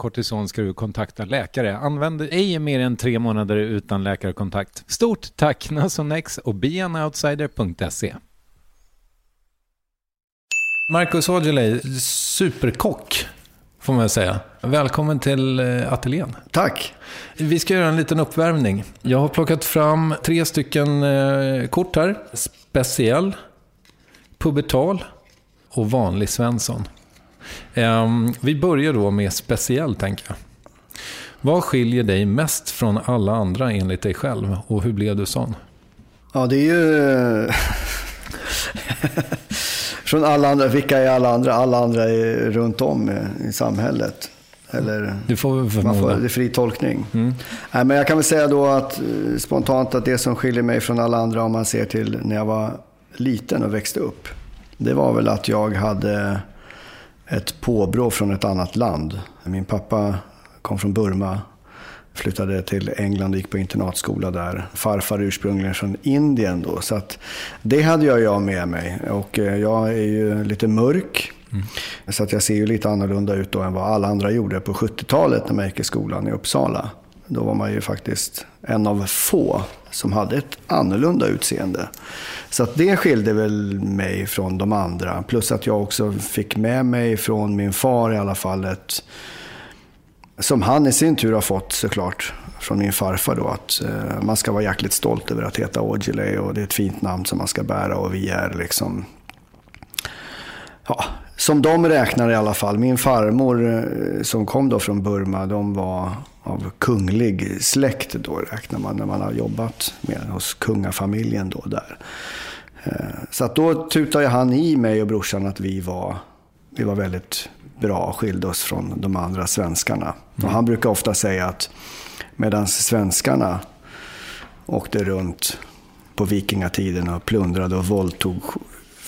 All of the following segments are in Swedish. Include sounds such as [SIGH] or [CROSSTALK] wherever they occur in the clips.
kortison ska du kontakta läkare. Använd ej mer än tre månader utan läkarkontakt. Stort tack Nasonex och beanoutsider.se. Marcus Aujalay, superkock får man säga. Välkommen till eh, ateljén. Tack. Vi ska göra en liten uppvärmning. Jag har plockat fram tre stycken eh, kort här. Speciell, pubertal och vanlig Svensson. Um, vi börjar då med speciell, tänker jag. Vad skiljer dig mest från alla andra enligt dig själv och hur blev du sån? Ja, det är ju... [LAUGHS] från alla andra. Vilka är alla andra? Alla andra är runt om i samhället. Eller, du får väl man får, det är fri tolkning. Mm. Nej, men jag kan väl säga då att eh, spontant att det som skiljer mig från alla andra om man ser till när jag var liten och växte upp. Det var väl att jag hade ett påbrå från ett annat land. Min pappa kom från Burma, flyttade till England och gick på internatskola där. Farfar ursprungligen från Indien då. Så att det hade jag, jag med mig. Och eh, jag är ju lite mörk. Mm. Så att jag ser ju lite annorlunda ut då än vad alla andra gjorde på 70-talet när man gick i skolan i Uppsala. Då var man ju faktiskt en av få som hade ett annorlunda utseende. Så att det skilde väl mig från de andra. Plus att jag också fick med mig från min far i alla fall ett, som han i sin tur har fått såklart från min farfar då, att eh, man ska vara jäkligt stolt över att heta Aujalay och det är ett fint namn som man ska bära och vi är liksom, ja, som de räknar i alla fall. Min farmor eh, som kom då från Burma, de var av kunglig släkt då räknar man när man har jobbat med, hos kungafamiljen då där. Eh, så att då tutade han i mig och brorsan att vi var, vi var väldigt bra och skilde oss från de andra svenskarna. Mm. Och han brukar ofta säga att medan svenskarna åkte runt på vikingatiden och plundrade och våldtog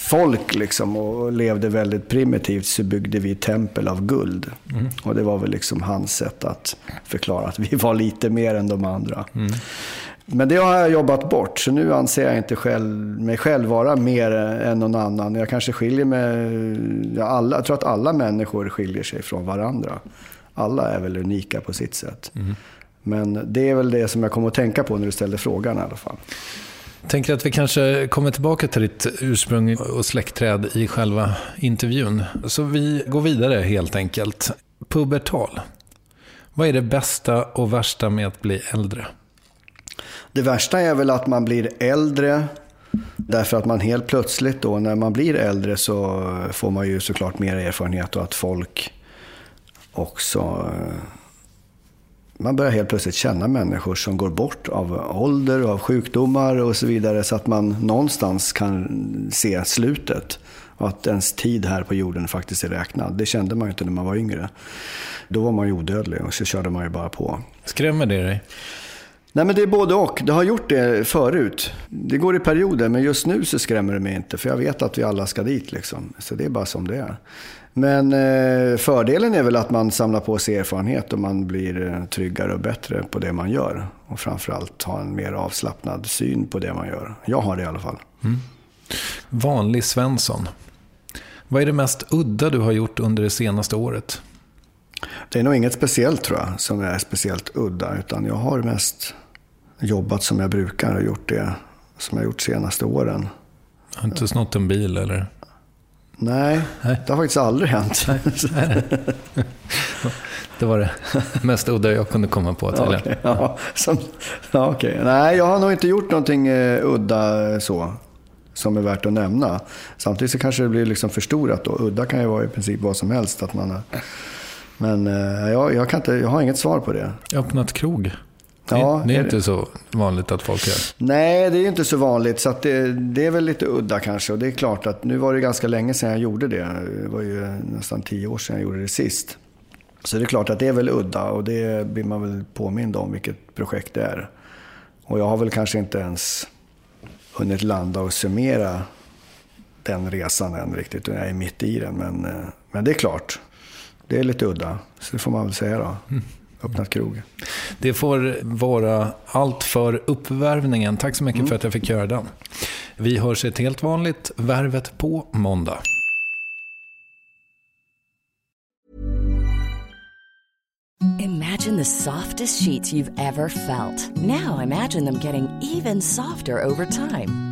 folk liksom och levde väldigt primitivt så byggde vi tempel av guld. Mm. Och det var väl liksom hans sätt att förklara att vi var lite mer än de andra. Mm. Men det har jag jobbat bort, så nu anser jag inte själv, mig själv vara mer än någon annan. Jag kanske skiljer mig... Alla, jag tror att alla människor skiljer sig från varandra. Alla är väl unika på sitt sätt. Mm. Men det är väl det som jag kommer att tänka på när du ställde frågan i alla fall. Jag tänker att vi kanske kommer tillbaka till ditt ursprung och släktträd i själva intervjun. Så vi går vidare helt enkelt. Pubertal. Vad är det bästa och värsta med att bli äldre? Det värsta är väl att man blir äldre därför att man helt plötsligt då när man blir äldre så får man ju såklart mer erfarenhet och att folk också man börjar helt plötsligt känna människor som går bort av ålder och av sjukdomar och så vidare. Så att man någonstans kan se slutet. Och att ens tid här på jorden faktiskt är räknad. Det kände man ju inte när man var yngre. Då var man ju odödlig och så körde man ju bara på. Skrämmer det dig? Nej men det är både och. Det har gjort det förut. Det går i perioder, men just nu så skrämmer det mig inte. För jag vet att vi alla ska dit liksom. Så det är bara som det är. Men eh, fördelen är väl att man samlar på sig erfarenhet och man blir eh, tryggare och bättre på det man gör. Och framförallt ha en mer avslappnad syn på det man gör. Jag har det i alla fall. Mm. Vanlig Svensson. Vad är det mest udda du har gjort under det senaste året? Det är nog inget speciellt tror jag, som är speciellt udda. Utan jag har mest jobbat som jag brukar och gjort det som jag gjort de senaste åren. Har inte snott en bil eller? Nej, Nej, det har faktiskt aldrig hänt. Nej, det var det mest udda jag kunde komma på. Till okay, ja, som, ja, okay. Nej, jag har nog inte gjort någonting uh, udda så. Som är värt att nämna. Samtidigt så kanske det blir liksom förstorat då. Udda kan ju vara i princip vad som helst. Att man är, men uh, jag, jag, kan inte, jag har inget svar på det. Öppnat krog? Ja, det är, inte så vanligt att folk gör. Nej, det är inte så vanligt. Så det, det, är väl lite udda kanske. Och det är klart att nu var det ganska länge sedan jag gjorde det. Det var ju nästan tio år sedan jag gjorde det sist. Så det är klart att det är väl udda och det blir man väl påmind om vilket projekt det är. Och jag har väl kanske inte ens hunnit landa och summera den resan än riktigt. Jag är mitt i den. Men, eh, men det är klart, det är lite udda. Så det får man väl säga då. Mm öppnat krog. Det får vara allt för uppvärvningen. Tack så mycket mm. för att jag fick göra den. Vi hörs ett helt vanligt Värvet på måndag. Imagine the softest sheets you've ever felt. Now imagine them getting even softer over time.